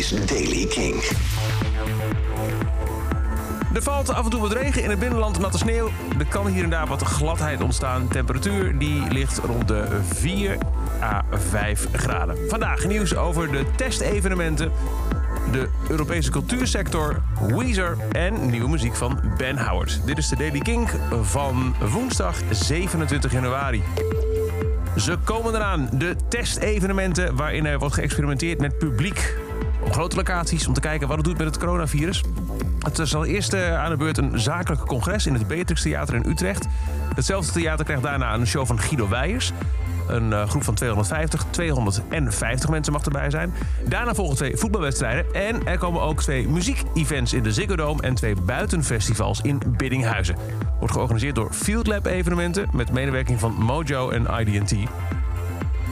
is Daily King. Er valt af en toe wat regen in het binnenland, natte sneeuw. Er kan hier en daar wat gladheid ontstaan. Temperatuur die ligt rond de 4 à 5 graden. Vandaag nieuws over de testevenementen, de Europese cultuursector, Weezer en nieuwe muziek van Ben Howard. Dit is de Daily Kink van woensdag 27 januari. Ze komen eraan, de testevenementen waarin er wordt geëxperimenteerd met publiek op grote locaties om te kijken wat het doet met het coronavirus. Het is al eerst eh, aan de beurt een zakelijk congres in het Beatrix Theater in Utrecht. Hetzelfde theater krijgt daarna een show van Guido Weijers. Een uh, groep van 250, 250 mensen mag erbij zijn. Daarna volgen twee voetbalwedstrijden. En er komen ook twee muziekevents in de Ziggo Dome... en twee buitenfestivals in Biddinghuizen. Wordt georganiseerd door Field Lab evenementen... met medewerking van Mojo en ID&T.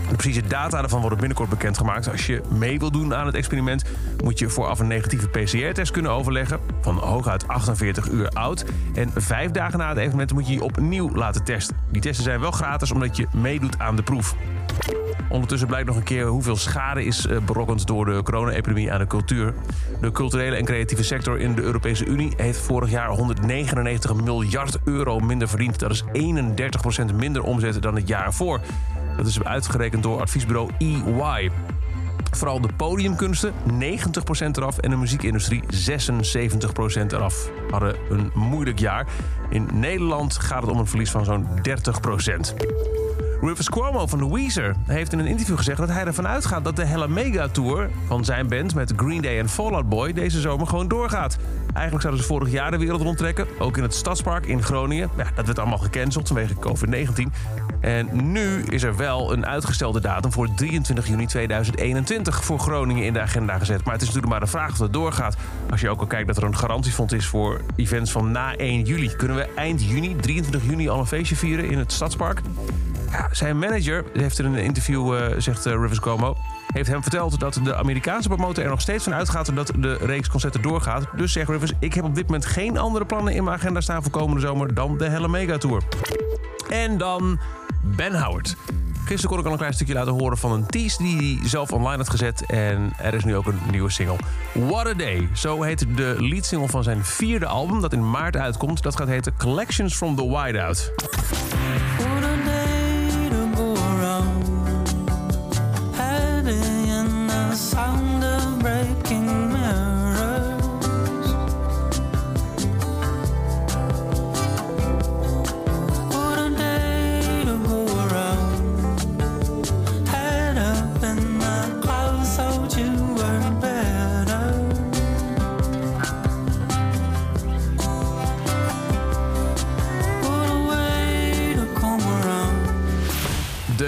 De precieze data daarvan worden binnenkort bekendgemaakt. Als je mee wil doen aan het experiment, moet je vooraf een negatieve PCR-test kunnen overleggen. Van hooguit 48 uur oud. En vijf dagen na het evenement moet je je opnieuw laten testen. Die testen zijn wel gratis omdat je meedoet aan de proef. Ondertussen blijkt nog een keer hoeveel schade is eh, berokkend door de corona-epidemie aan de cultuur. De culturele en creatieve sector in de Europese Unie heeft vorig jaar 199 miljard euro minder verdiend. Dat is 31% minder omzet dan het jaar ervoor. Dat is uitgerekend door adviesbureau EY. Vooral de podiumkunsten 90% eraf en de muziekindustrie 76% eraf. Hadden een moeilijk jaar. In Nederland gaat het om een verlies van zo'n 30%. Rufus Cuomo van Weezer heeft in een interview gezegd dat hij ervan uitgaat dat de Hella Mega Tour van zijn band met Green Day en Fallout Boy deze zomer gewoon doorgaat. Eigenlijk zouden ze vorig jaar de wereld rondtrekken, ook in het Stadspark in Groningen. Dat werd allemaal gecanceld vanwege COVID-19. En nu is er wel een uitgestelde datum voor 23 juni 2021 voor Groningen in de agenda gezet. Maar het is natuurlijk maar de vraag of het doorgaat. Als je ook al kijkt dat er een garantiefonds is voor events van na 1 juli. Kunnen we eind juni, 23 juni, al een feestje vieren in het Stadspark? Zijn manager heeft in een interview, uh, zegt uh, Rivers Cuomo... heeft hem verteld dat de Amerikaanse promotor er nog steeds van uitgaat... dat de reeks concerten doorgaat. Dus zegt Rivers, ik heb op dit moment geen andere plannen in mijn agenda staan... voor komende zomer dan de Helle Tour. En dan Ben Howard. Gisteren kon ik al een klein stukje laten horen van een tease die hij zelf online had gezet. En er is nu ook een nieuwe single. What a Day. Zo heet de leadsingle van zijn vierde album dat in maart uitkomt. Dat gaat heten Collections from the Wideout.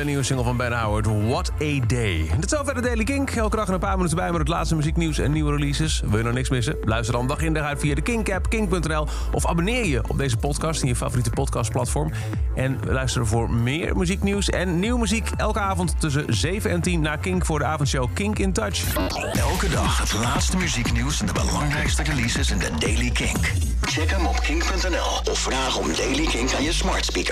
Nieuwe single van Ben Howard, What a Day. Is zover de Daily Kink. Elke dag een paar minuten bij met het laatste muzieknieuws en nieuwe releases. Wil je nog niks missen? Luister dan dag in dag uit via de Kink-app, kink.nl... of abonneer je op deze podcast in je favoriete podcastplatform. En luister voor meer muzieknieuws en nieuwe muziek... elke avond tussen 7 en 10 naar Kink voor de avondshow Kink in Touch. Elke dag het laatste muzieknieuws en de belangrijkste releases in de Daily Kink. Check hem op kink.nl of vraag om Daily Kink aan je smart speaker.